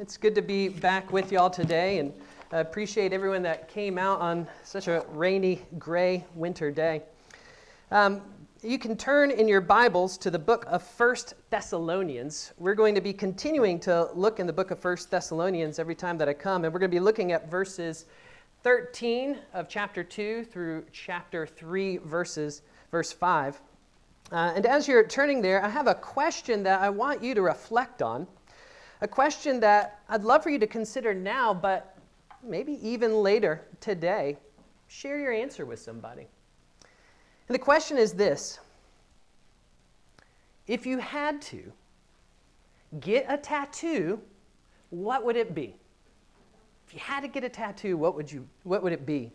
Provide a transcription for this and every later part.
It's good to be back with y'all today, and I appreciate everyone that came out on such a rainy, gray winter day. Um, you can turn in your Bibles to the book of First Thessalonians. We're going to be continuing to look in the book of First Thessalonians every time that I come, and we're going to be looking at verses 13 of chapter 2 through chapter 3, verses, verse 5. Uh, and as you're turning there, I have a question that I want you to reflect on a question that I'd love for you to consider now, but maybe even later today. Share your answer with somebody. And the question is this If you had to get a tattoo, what would it be? If you had to get a tattoo, what would, you, what would it be?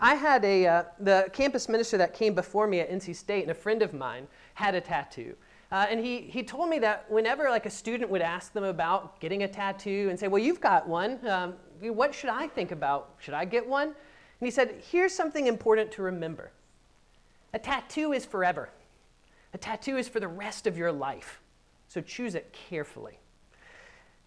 I had a, uh, the campus minister that came before me at NC State, and a friend of mine had a tattoo. Uh, and he, he told me that whenever like a student would ask them about getting a tattoo and say, well, you've got one, um, what should I think about? Should I get one? And he said, here's something important to remember. A tattoo is forever. A tattoo is for the rest of your life. So choose it carefully.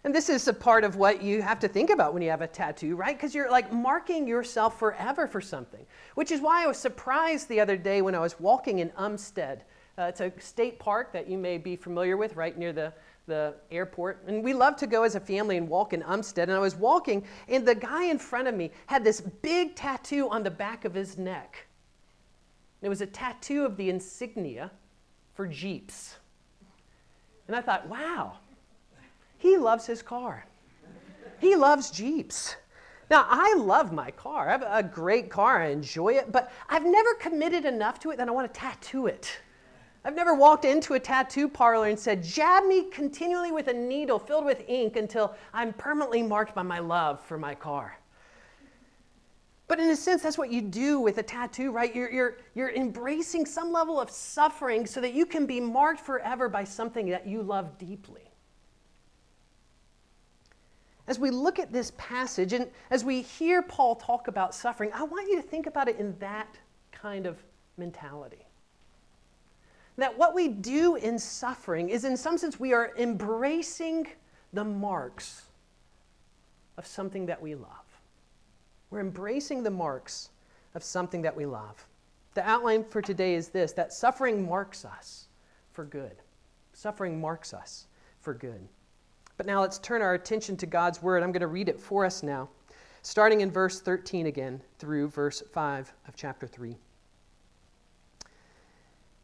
And this is a part of what you have to think about when you have a tattoo, right? Because you're like marking yourself forever for something. Which is why I was surprised the other day when I was walking in Umstead uh, it's a state park that you may be familiar with right near the, the airport. And we love to go as a family and walk in Umstead. And I was walking, and the guy in front of me had this big tattoo on the back of his neck. it was a tattoo of the insignia for Jeeps. And I thought, wow, he loves his car. He loves Jeeps. Now, I love my car. I have a great car. I enjoy it, but I've never committed enough to it that I want to tattoo it. I've never walked into a tattoo parlor and said, jab me continually with a needle filled with ink until I'm permanently marked by my love for my car. But in a sense, that's what you do with a tattoo, right? You're, you're, you're embracing some level of suffering so that you can be marked forever by something that you love deeply. As we look at this passage and as we hear Paul talk about suffering, I want you to think about it in that kind of mentality that what we do in suffering is, in some sense, we are embracing the marks of something that we love. We're embracing the marks of something that we love. The outline for today is this that suffering marks us for good. Suffering marks us for good. But now let's turn our attention to God's word. I'm going to read it for us now, starting in verse 13 again through verse 5 of chapter 3.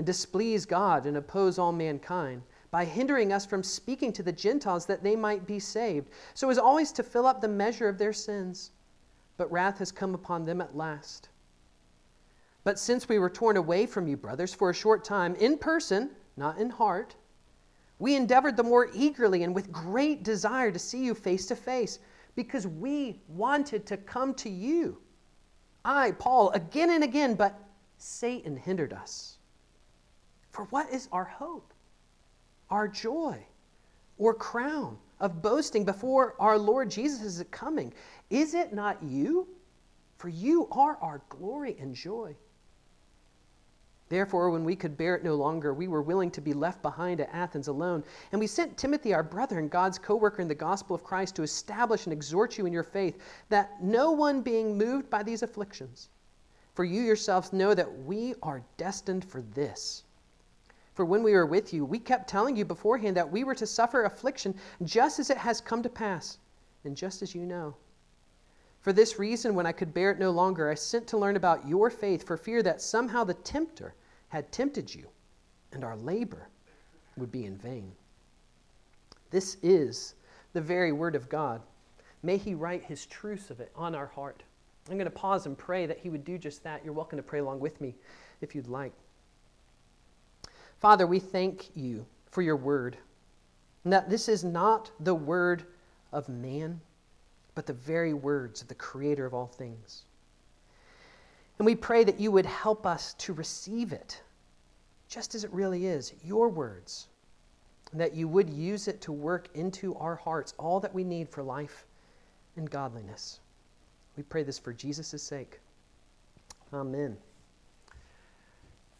and displease God and oppose all mankind by hindering us from speaking to the Gentiles that they might be saved, so as always to fill up the measure of their sins. But wrath has come upon them at last. But since we were torn away from you, brothers, for a short time, in person, not in heart, we endeavored the more eagerly and with great desire to see you face to face, because we wanted to come to you. I, Paul, again and again, but Satan hindered us. For what is our hope, our joy, or crown of boasting before our Lord Jesus is coming? Is it not you? For you are our glory and joy. Therefore, when we could bear it no longer, we were willing to be left behind at Athens alone. And we sent Timothy, our brother and God's co worker in the gospel of Christ, to establish and exhort you in your faith, that no one being moved by these afflictions, for you yourselves know that we are destined for this. For when we were with you, we kept telling you beforehand that we were to suffer affliction just as it has come to pass, and just as you know. For this reason, when I could bear it no longer, I sent to learn about your faith for fear that somehow the tempter had tempted you, and our labor would be in vain. This is the very word of God. May He write His truths of it on our heart. I'm going to pause and pray that He would do just that. You're welcome to pray along with me if you'd like. Father, we thank you for your word. and that this is not the word of man, but the very words of the Creator of all things. And we pray that you would help us to receive it just as it really is, your words, and that you would use it to work into our hearts all that we need for life and godliness. We pray this for Jesus' sake. Amen.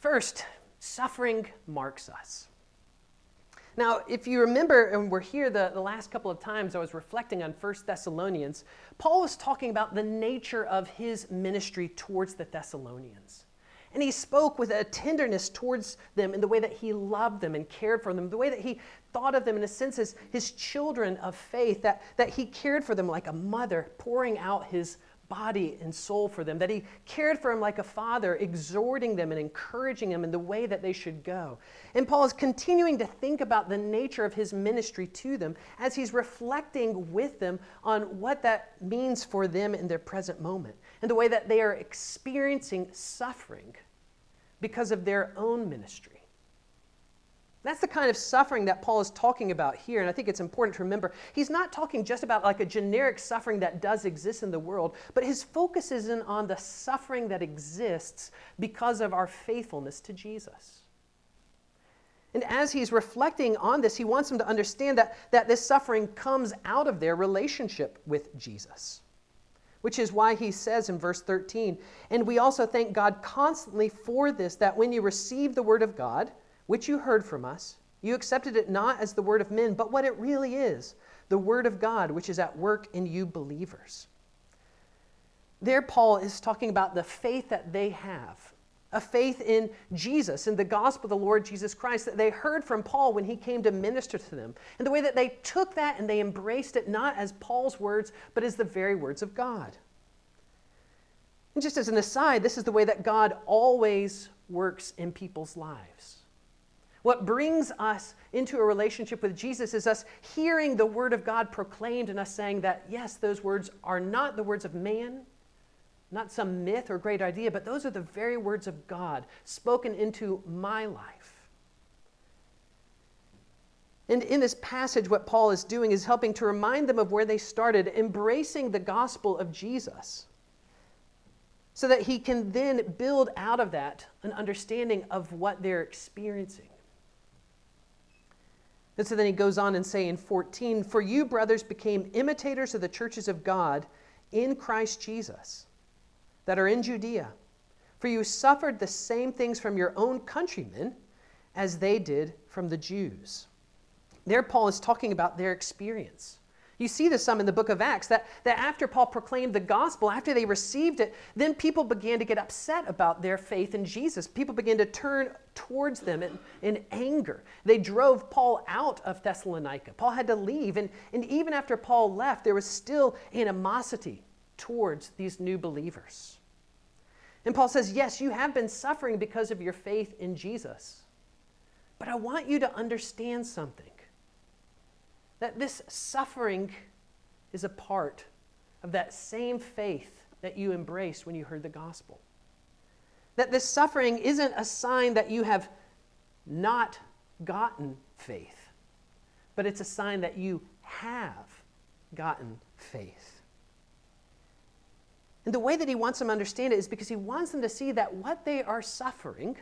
First, suffering marks us. Now, if you remember, and we're here the, the last couple of times I was reflecting on 1 Thessalonians, Paul was talking about the nature of his ministry towards the Thessalonians. And he spoke with a tenderness towards them in the way that he loved them and cared for them, the way that he thought of them in a sense as his children of faith, that, that he cared for them like a mother pouring out his body and soul for them, that he cared for them like a father, exhorting them and encouraging them in the way that they should go. And Paul is continuing to think about the nature of his ministry to them as he's reflecting with them on what that means for them in their present moment and the way that they are experiencing suffering because of their own ministry. That's the kind of suffering that Paul is talking about here. And I think it's important to remember he's not talking just about like a generic suffering that does exist in the world, but his focus isn't on the suffering that exists because of our faithfulness to Jesus. And as he's reflecting on this, he wants them to understand that, that this suffering comes out of their relationship with Jesus. Which is why he says in verse 13, and we also thank God constantly for this, that when you receive the word of God, which you heard from us, you accepted it not as the word of men, but what it really is the word of God, which is at work in you believers. There, Paul is talking about the faith that they have, a faith in Jesus, in the gospel of the Lord Jesus Christ, that they heard from Paul when he came to minister to them, and the way that they took that and they embraced it not as Paul's words, but as the very words of God. And just as an aside, this is the way that God always works in people's lives. What brings us into a relationship with Jesus is us hearing the Word of God proclaimed and us saying that, yes, those words are not the words of man, not some myth or great idea, but those are the very words of God spoken into my life. And in this passage, what Paul is doing is helping to remind them of where they started, embracing the gospel of Jesus, so that he can then build out of that an understanding of what they're experiencing. And so then he goes on and say in 14, For you, brothers, became imitators of the churches of God in Christ Jesus that are in Judea. For you suffered the same things from your own countrymen as they did from the Jews. There, Paul is talking about their experience. You see this some in the book of Acts that, that after Paul proclaimed the gospel, after they received it, then people began to get upset about their faith in Jesus. People began to turn towards them in, in anger. They drove Paul out of Thessalonica. Paul had to leave. And, and even after Paul left, there was still animosity towards these new believers. And Paul says, Yes, you have been suffering because of your faith in Jesus. But I want you to understand something that this suffering is a part of that same faith that you embraced when you heard the gospel. That this suffering isn't a sign that you have not gotten faith, but it's a sign that you have gotten faith. And the way that he wants them to understand it is because he wants them to see that what they are suffering,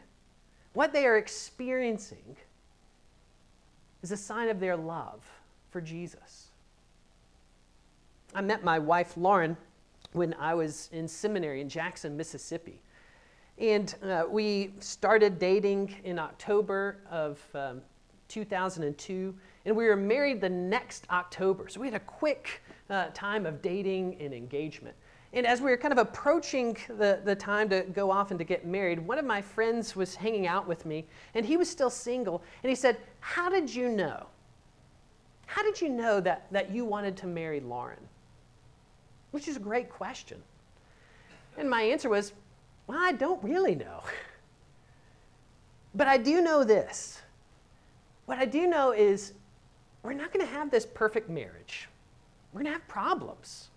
what they are experiencing, is a sign of their love for Jesus. I met my wife, Lauren, when I was in seminary in Jackson, Mississippi. And uh, we started dating in October of um, 2002, and we were married the next October. So we had a quick uh, time of dating and engagement. And as we were kind of approaching the, the time to go off and to get married, one of my friends was hanging out with me, and he was still single. And he said, How did you know? How did you know that, that you wanted to marry Lauren? Which is a great question. And my answer was, Well, I don't really know. but I do know this. What I do know is we're not going to have this perfect marriage. We're going to have problems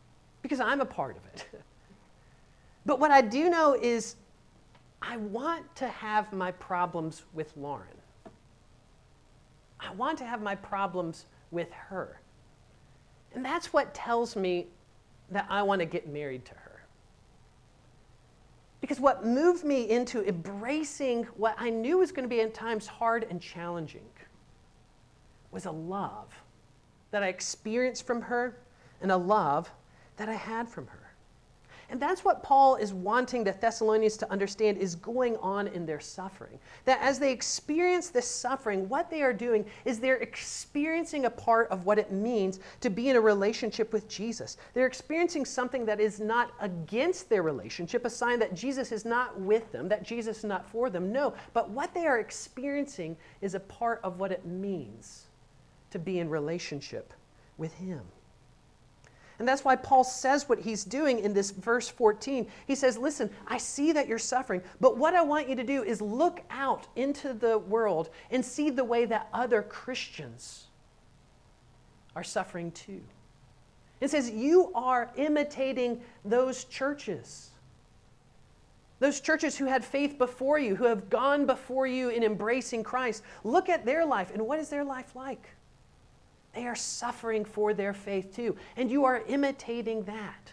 because I'm a part of it. but what I do know is I want to have my problems with Lauren. I want to have my problems with her. And that's what tells me that I want to get married to her. Because what moved me into embracing what I knew was going to be at times hard and challenging was a love that I experienced from her and a love that I had from her. And that's what Paul is wanting the Thessalonians to understand is going on in their suffering. That as they experience this suffering, what they are doing is they're experiencing a part of what it means to be in a relationship with Jesus. They're experiencing something that is not against their relationship, a sign that Jesus is not with them, that Jesus is not for them. No, but what they are experiencing is a part of what it means to be in relationship with Him. And that's why Paul says what he's doing in this verse 14. He says, Listen, I see that you're suffering, but what I want you to do is look out into the world and see the way that other Christians are suffering too. It says, You are imitating those churches. Those churches who had faith before you, who have gone before you in embracing Christ. Look at their life, and what is their life like? They are suffering for their faith too. And you are imitating that.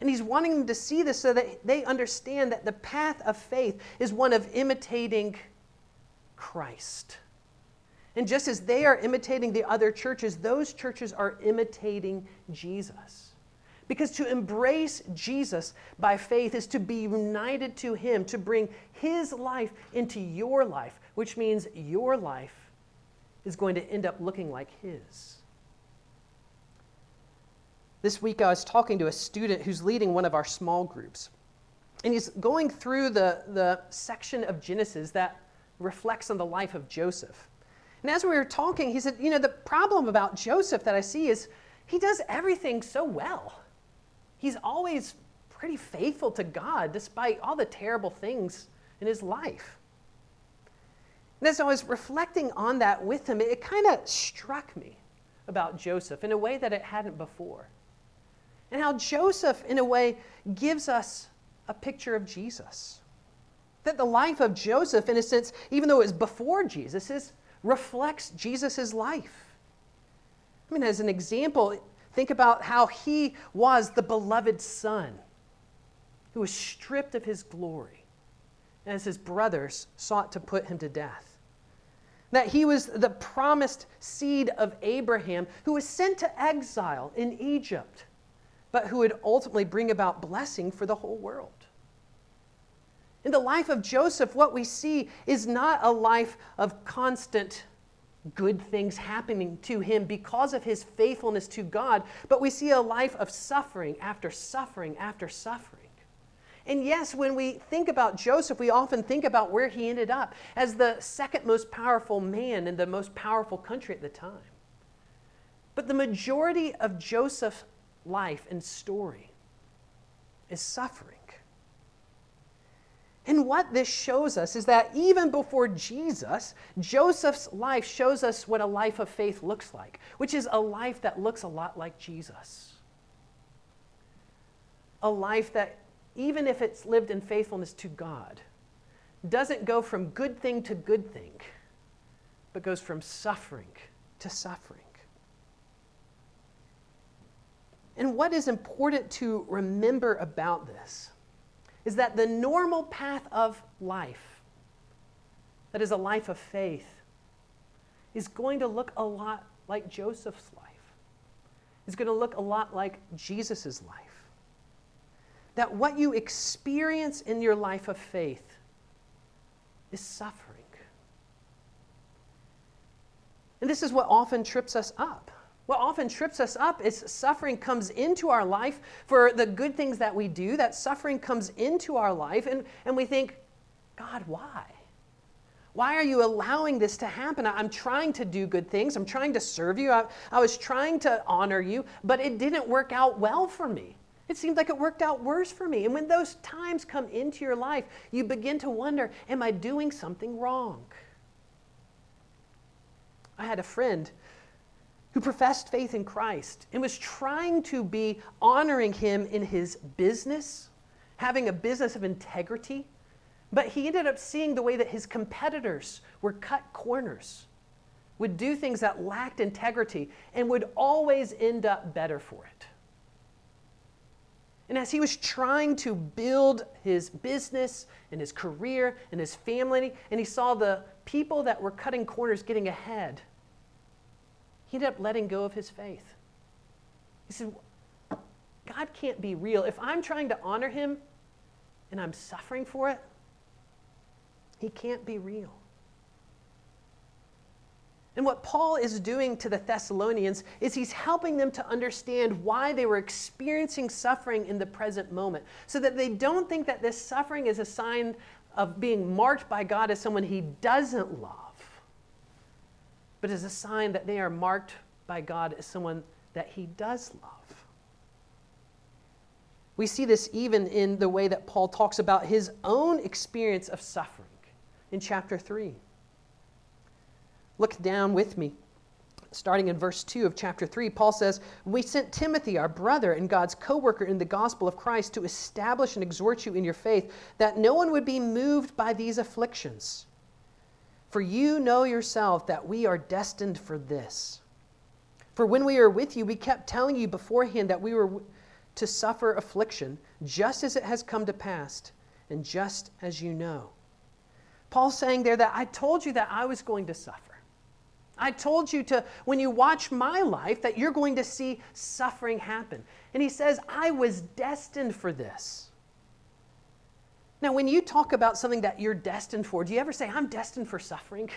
And he's wanting them to see this so that they understand that the path of faith is one of imitating Christ. And just as they are imitating the other churches, those churches are imitating Jesus. Because to embrace Jesus by faith is to be united to Him, to bring His life into your life, which means your life is going to end up looking like his. This week, I was talking to a student who's leading one of our small groups. And he's going through the, the section of Genesis that reflects on the life of Joseph. And as we were talking, he said, You know, the problem about Joseph that I see is he does everything so well. He's always pretty faithful to God despite all the terrible things in his life. And as I was reflecting on that with him, it kind of struck me about Joseph in a way that it hadn't before. And how Joseph, in a way, gives us a picture of Jesus. That the life of Joseph, in a sense, even though it was before Jesus, reflects Jesus' life. I mean, as an example, think about how he was the beloved son who was stripped of his glory as his brothers sought to put him to death that he was the promised seed of Abraham who was sent to exile in Egypt, but who would ultimately bring about blessing for the whole world. In the life of Joseph, what we see is not a life of constant good things happening to him because of his faithfulness to God, but we see a life of suffering after suffering after suffering. And yes, when we think about Joseph, we often think about where he ended up as the second most powerful man in the most powerful country at the time. But the majority of Joseph's life and story is suffering. And what this shows us is that even before Jesus, Joseph's life shows us what a life of faith looks like, which is a life that looks a lot like Jesus. A life that even if it's lived in faithfulness to God, doesn't go from good thing to good thing, but goes from suffering to suffering. And what is important to remember about this is that the normal path of life, that is a life of faith, is going to look a lot like Joseph's life, is going to look a lot like Jesus' life that what you experience in your life of faith is suffering. And this is what often trips us up. What often trips us up is suffering comes into our life for the good things that we do. That suffering comes into our life, and, and we think, God, why? Why are you allowing this to happen? I'm trying to do good things. I'm trying to serve you. I, I was trying to honor you, but it didn't work out well for me. It seemed like it worked out worse for me. And when those times come into your life, you begin to wonder Am I doing something wrong? I had a friend who professed faith in Christ and was trying to be honoring him in his business, having a business of integrity. But he ended up seeing the way that his competitors were cut corners would do things that lacked integrity and would always end up better for it. And as he was trying to build his business and his career and his family, and he saw the people that were cutting corners getting ahead, he ended up letting go of his faith. He said, God can't be real. If I'm trying to honor him and I'm suffering for it, he can't be real. And what Paul is doing to the Thessalonians is he's helping them to understand why they were experiencing suffering in the present moment, so that they don't think that this suffering is a sign of being marked by God as someone he doesn't love, but as a sign that they are marked by God as someone that he does love. We see this even in the way that Paul talks about his own experience of suffering in chapter 3. Look down with me. Starting in verse 2 of chapter 3, Paul says, We sent Timothy, our brother and God's co worker in the gospel of Christ, to establish and exhort you in your faith, that no one would be moved by these afflictions. For you know yourself that we are destined for this. For when we were with you, we kept telling you beforehand that we were to suffer affliction, just as it has come to pass, and just as you know. Paul's saying there that I told you that I was going to suffer. I told you to, when you watch my life, that you're going to see suffering happen. And he says, I was destined for this. Now, when you talk about something that you're destined for, do you ever say, I'm destined for suffering?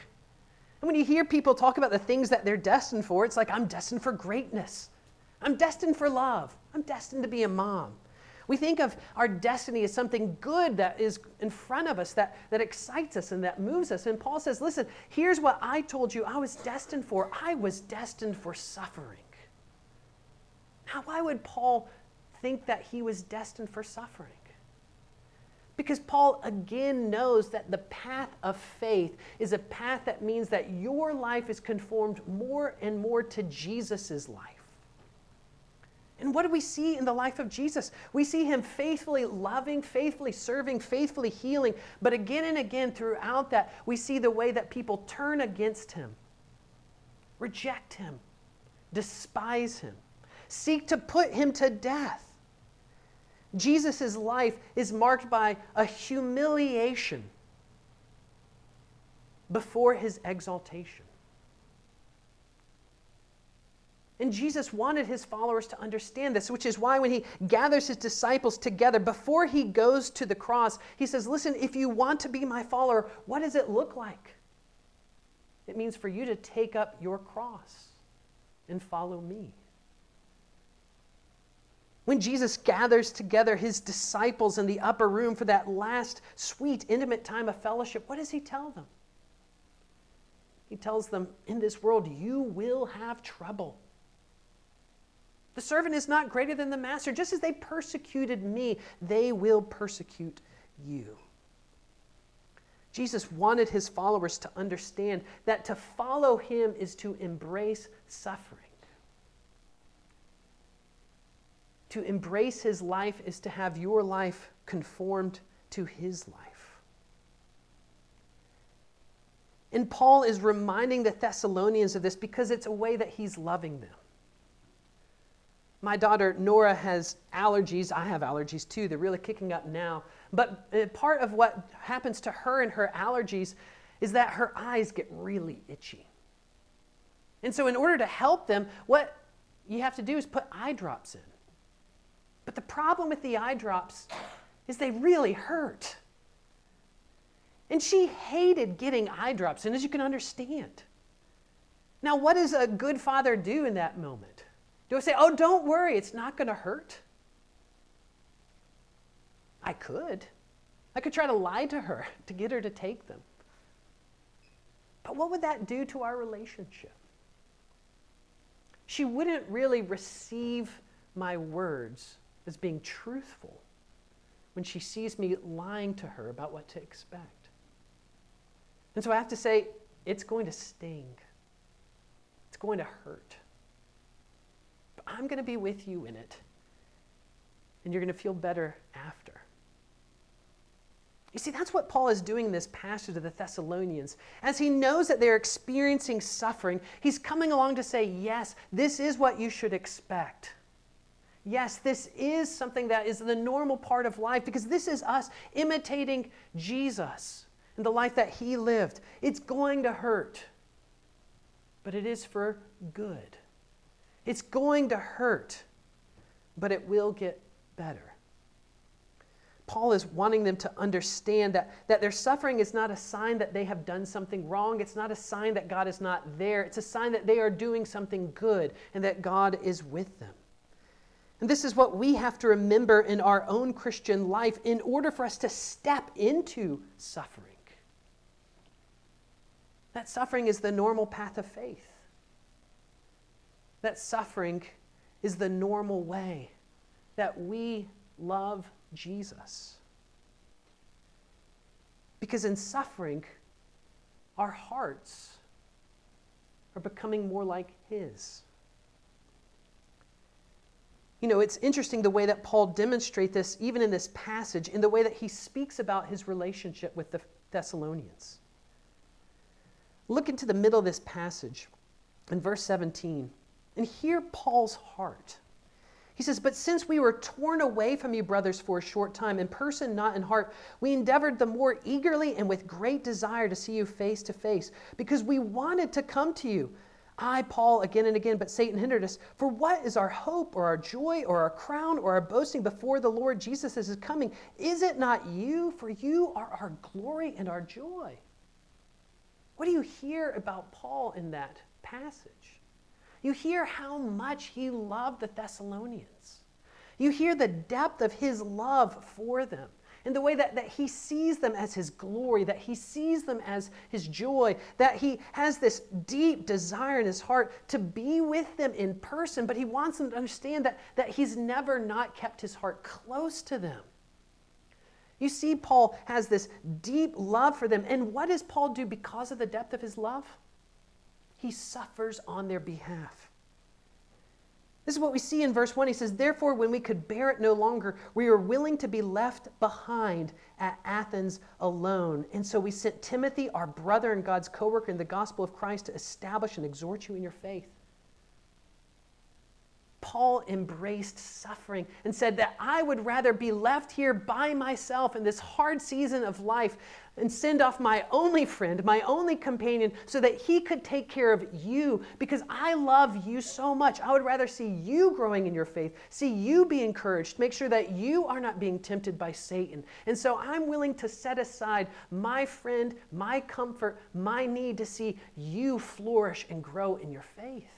And when you hear people talk about the things that they're destined for, it's like, I'm destined for greatness. I'm destined for love. I'm destined to be a mom. We think of our destiny as something good that is in front of us, that, that excites us and that moves us. And Paul says, Listen, here's what I told you I was destined for. I was destined for suffering. Now, why would Paul think that he was destined for suffering? Because Paul again knows that the path of faith is a path that means that your life is conformed more and more to Jesus' life. And what do we see in the life of Jesus? We see him faithfully loving, faithfully serving, faithfully healing. But again and again throughout that, we see the way that people turn against him, reject him, despise him, seek to put him to death. Jesus' life is marked by a humiliation before his exaltation. And Jesus wanted his followers to understand this, which is why when he gathers his disciples together before he goes to the cross, he says, Listen, if you want to be my follower, what does it look like? It means for you to take up your cross and follow me. When Jesus gathers together his disciples in the upper room for that last sweet, intimate time of fellowship, what does he tell them? He tells them, In this world, you will have trouble. The servant is not greater than the master. Just as they persecuted me, they will persecute you. Jesus wanted his followers to understand that to follow him is to embrace suffering. To embrace his life is to have your life conformed to his life. And Paul is reminding the Thessalonians of this because it's a way that he's loving them. My daughter Nora has allergies. I have allergies too. They're really kicking up now. But uh, part of what happens to her and her allergies is that her eyes get really itchy. And so, in order to help them, what you have to do is put eye drops in. But the problem with the eye drops is they really hurt. And she hated getting eye drops, and as you can understand. Now, what does a good father do in that moment? Do I say, oh, don't worry, it's not going to hurt? I could. I could try to lie to her to get her to take them. But what would that do to our relationship? She wouldn't really receive my words as being truthful when she sees me lying to her about what to expect. And so I have to say, it's going to sting, it's going to hurt. I'm going to be with you in it. And you're going to feel better after. You see, that's what Paul is doing in this passage to the Thessalonians. As he knows that they're experiencing suffering, he's coming along to say, yes, this is what you should expect. Yes, this is something that is the normal part of life because this is us imitating Jesus and the life that he lived. It's going to hurt, but it is for good. It's going to hurt, but it will get better. Paul is wanting them to understand that, that their suffering is not a sign that they have done something wrong. It's not a sign that God is not there. It's a sign that they are doing something good and that God is with them. And this is what we have to remember in our own Christian life in order for us to step into suffering. That suffering is the normal path of faith. That suffering is the normal way that we love Jesus. Because in suffering, our hearts are becoming more like His. You know, it's interesting the way that Paul demonstrates this, even in this passage, in the way that he speaks about his relationship with the Thessalonians. Look into the middle of this passage in verse 17 and hear Paul's heart. He says, But since we were torn away from you, brothers, for a short time, in person, not in heart, we endeavored the more eagerly and with great desire to see you face to face, because we wanted to come to you. I, Paul, again and again, but Satan hindered us. For what is our hope or our joy or our crown or our boasting before the Lord Jesus his coming? Is it not you? For you are our glory and our joy. What do you hear about Paul in that passage? You hear how much he loved the Thessalonians. You hear the depth of his love for them and the way that, that he sees them as his glory, that he sees them as his joy, that he has this deep desire in his heart to be with them in person, but he wants them to understand that, that he's never not kept his heart close to them. You see, Paul has this deep love for them. And what does Paul do because of the depth of his love? He suffers on their behalf. This is what we see in verse 1. He says, Therefore, when we could bear it no longer, we were willing to be left behind at Athens alone. And so we sent Timothy, our brother and God's co worker in the gospel of Christ, to establish and exhort you in your faith. Paul embraced suffering and said that I would rather be left here by myself in this hard season of life and send off my only friend, my only companion, so that he could take care of you because I love you so much. I would rather see you growing in your faith, see you be encouraged, make sure that you are not being tempted by Satan. And so I'm willing to set aside my friend, my comfort, my need to see you flourish and grow in your faith.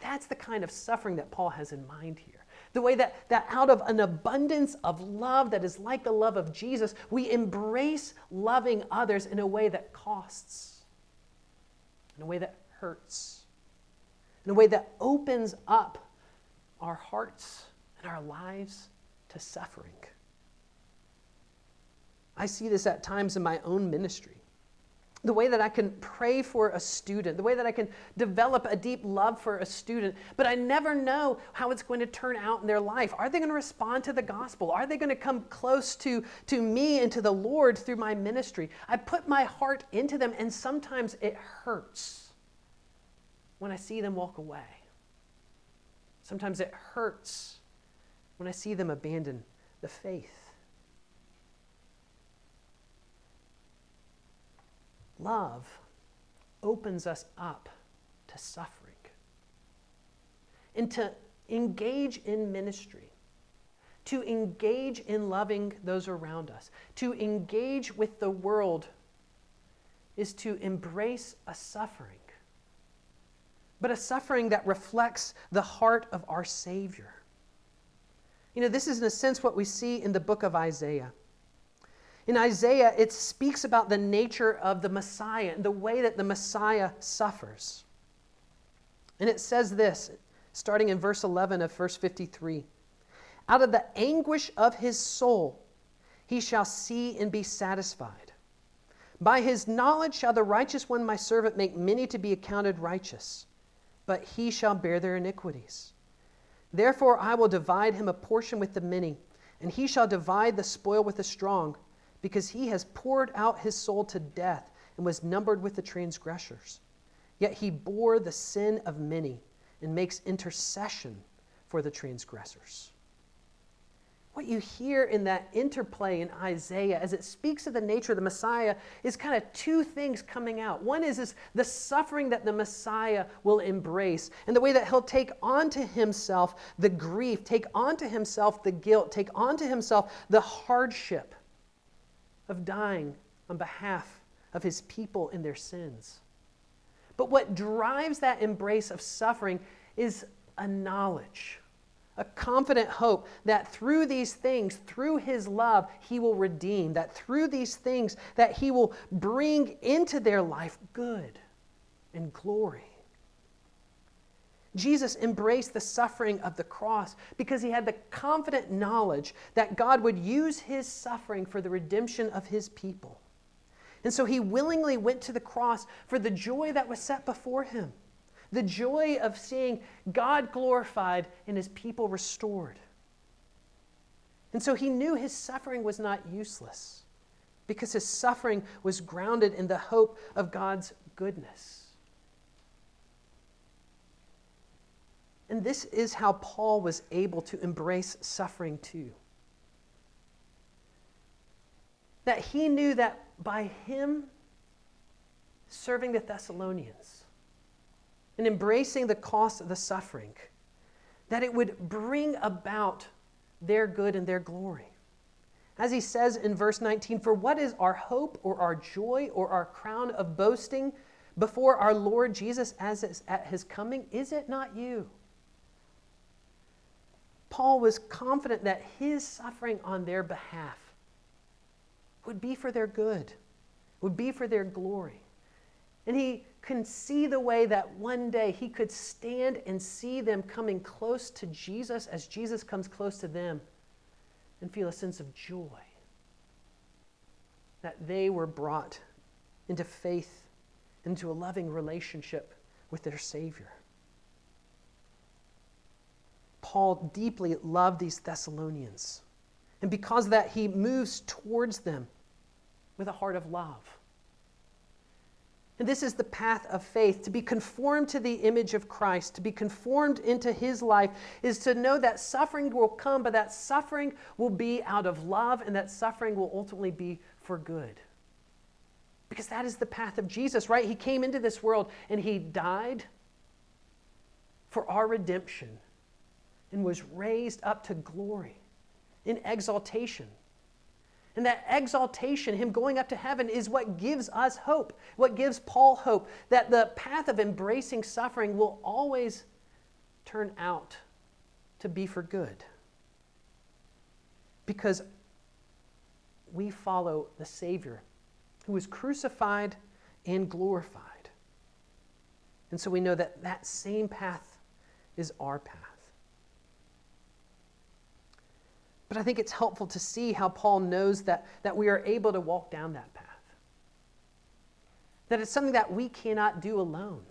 That's the kind of suffering that Paul has in mind here. The way that, that out of an abundance of love that is like the love of Jesus, we embrace loving others in a way that costs, in a way that hurts, in a way that opens up our hearts and our lives to suffering. I see this at times in my own ministry the way that I can pray for a student, the way that I can develop a deep love for a student, but I never know how it's going to turn out in their life. Are they going to respond to the gospel? Are they going to come close to, to me and to the Lord through my ministry? I put my heart into them, and sometimes it hurts when I see them walk away. Sometimes it hurts when I see them abandon the faith. Love opens us up to suffering and to engage in ministry, to engage in loving those around us, to engage with the world is to embrace a suffering, but a suffering that reflects the heart of our Savior. You know, this is in a sense what we see in the book of Isaiah. In Isaiah, it speaks about the nature of the Messiah and the way that the Messiah suffers. And it says this, starting in verse 11 of verse 53 Out of the anguish of his soul, he shall see and be satisfied. By his knowledge shall the righteous one, my servant, make many to be accounted righteous, but he shall bear their iniquities. Therefore, I will divide him a portion with the many and he shall divide the spoil with the strong, because he has poured out his soul to death and was numbered with the transgressors. Yet he bore the sin of many and makes intercession for the transgressors what you hear in that interplay in Isaiah as it speaks of the nature of the Messiah is kind of two things coming out. One is, is the suffering that the Messiah will embrace and the way that he'll take onto himself the grief, take onto himself the guilt, take onto himself the hardship of dying on behalf of his people in their sins. But what drives that embrace of suffering is a knowledge a confident hope that through these things, through his love, he will redeem, that through these things, that he will bring into their life good and glory. Jesus embraced the suffering of the cross because he had the confident knowledge that God would use his suffering for the redemption of his people. And so he willingly went to the cross for the joy that was set before him the joy of seeing God glorified and his people restored. And so he knew his suffering was not useless because his suffering was grounded in the hope of God's goodness. And this is how Paul was able to embrace suffering too. That he knew that by him serving the Thessalonians, and embracing the cost of the suffering, that it would bring about their good and their glory. As he says in verse 19, For what is our hope or our joy or our crown of boasting before our Lord Jesus as at his coming? Is it not you? Paul was confident that his suffering on their behalf would be for their good, would be for their glory. And he can see the way that one day he could stand and see them coming close to Jesus as Jesus comes close to them and feel a sense of joy that they were brought into faith, into a loving relationship with their Savior. Paul deeply loved these Thessalonians. And because of that, he moves towards them with a heart of love. And this is the path of faith. To be conformed to the image of Christ, to be conformed into his life, is to know that suffering will come, but that suffering will be out of love, and that suffering will ultimately be for good. Because that is the path of Jesus, right? He came into this world and he died for our redemption and was raised up to glory in exaltation. And that exaltation, him going up to heaven, is what gives us hope, what gives Paul hope that the path of embracing suffering will always turn out to be for good. Because we follow the Savior who was crucified and glorified. And so we know that that same path is our path. But I think it's helpful to see how Paul knows that, that we are able to walk down that path. That it's something that we cannot do alone.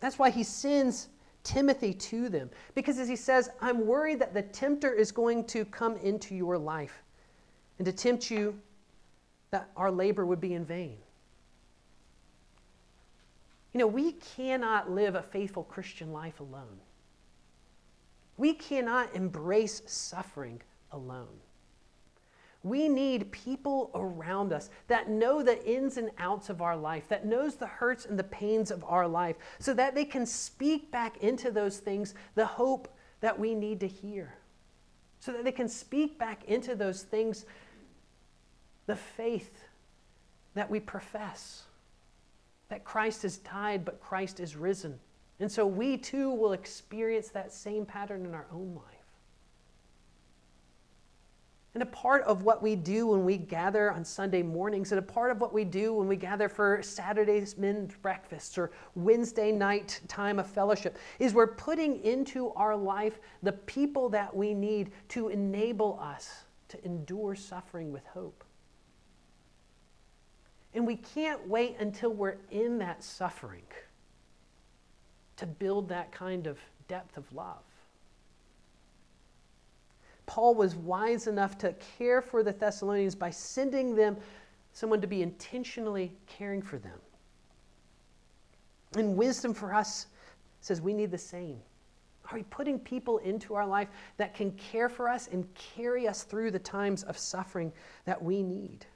That's why he sends Timothy to them. Because as he says, I'm worried that the tempter is going to come into your life and to tempt you that our labor would be in vain. You know, we cannot live a faithful Christian life alone. We cannot embrace suffering alone. We need people around us that know the ins and outs of our life, that knows the hurts and the pains of our life, so that they can speak back into those things the hope that we need to hear. So that they can speak back into those things the faith that we profess. That Christ has died, but Christ is risen. And so we too will experience that same pattern in our own life. And a part of what we do when we gather on Sunday mornings, and a part of what we do when we gather for Saturday's men's breakfasts or Wednesday night time of fellowship, is we're putting into our life the people that we need to enable us to endure suffering with hope. And we can't wait until we're in that suffering to build that kind of depth of love. Paul was wise enough to care for the Thessalonians by sending them someone to be intentionally caring for them. And wisdom for us says we need the same. Are we putting people into our life that can care for us and carry us through the times of suffering that we need?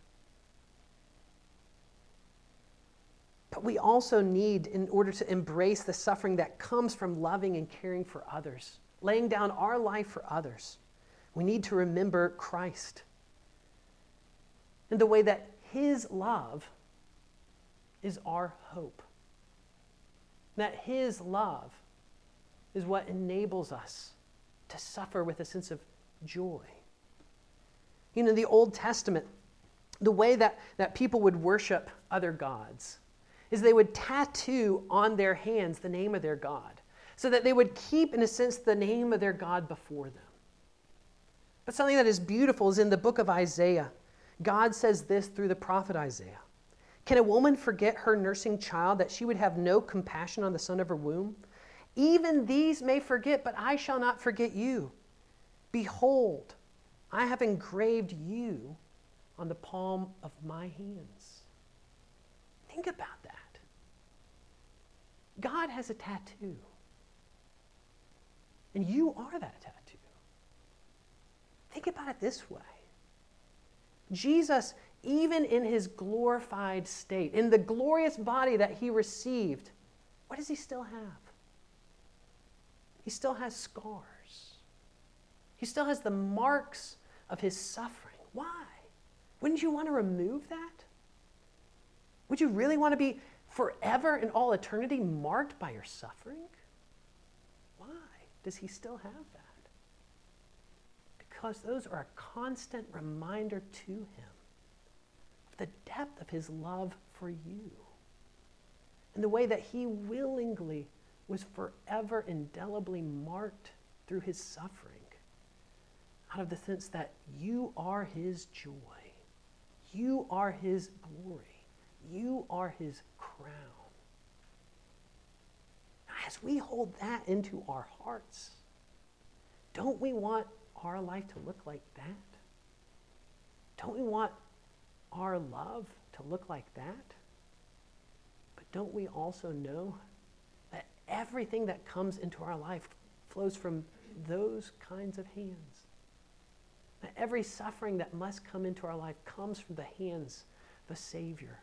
But we also need, in order to embrace the suffering that comes from loving and caring for others, laying down our life for others, we need to remember Christ and the way that His love is our hope. That His love is what enables us to suffer with a sense of joy. You know, in the Old Testament, the way that, that people would worship other gods is they would tattoo on their hands the name of their God so that they would keep, in a sense, the name of their God before them. But something that is beautiful is in the book of Isaiah. God says this through the prophet Isaiah Can a woman forget her nursing child that she would have no compassion on the son of her womb? Even these may forget, but I shall not forget you. Behold, I have engraved you on the palm of my hands. Think about that. God has a tattoo. And you are that tattoo. Think about it this way Jesus, even in his glorified state, in the glorious body that he received, what does he still have? He still has scars. He still has the marks of his suffering. Why? Wouldn't you want to remove that? Would you really want to be forever in all eternity marked by your suffering? Why does he still have that? Because those are a constant reminder to him of the depth of his love for you and the way that he willingly was forever indelibly marked through his suffering out of the sense that you are his joy, you are his glory, you are his crown. As we hold that into our hearts, don't we want our life to look like that? Don't we want our love to look like that? But don't we also know that everything that comes into our life flows from those kinds of hands? That every suffering that must come into our life comes from the hands of a Savior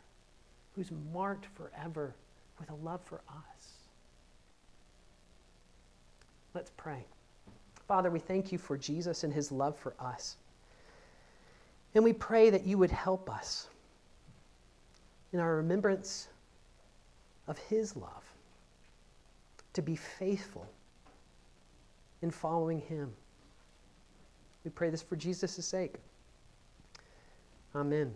who's marked forever with a love for us. Let's pray. Father, we thank you for Jesus and his love for us. And we pray that you would help us in our remembrance of his love to be faithful in following him. We pray this for Jesus' sake. Amen.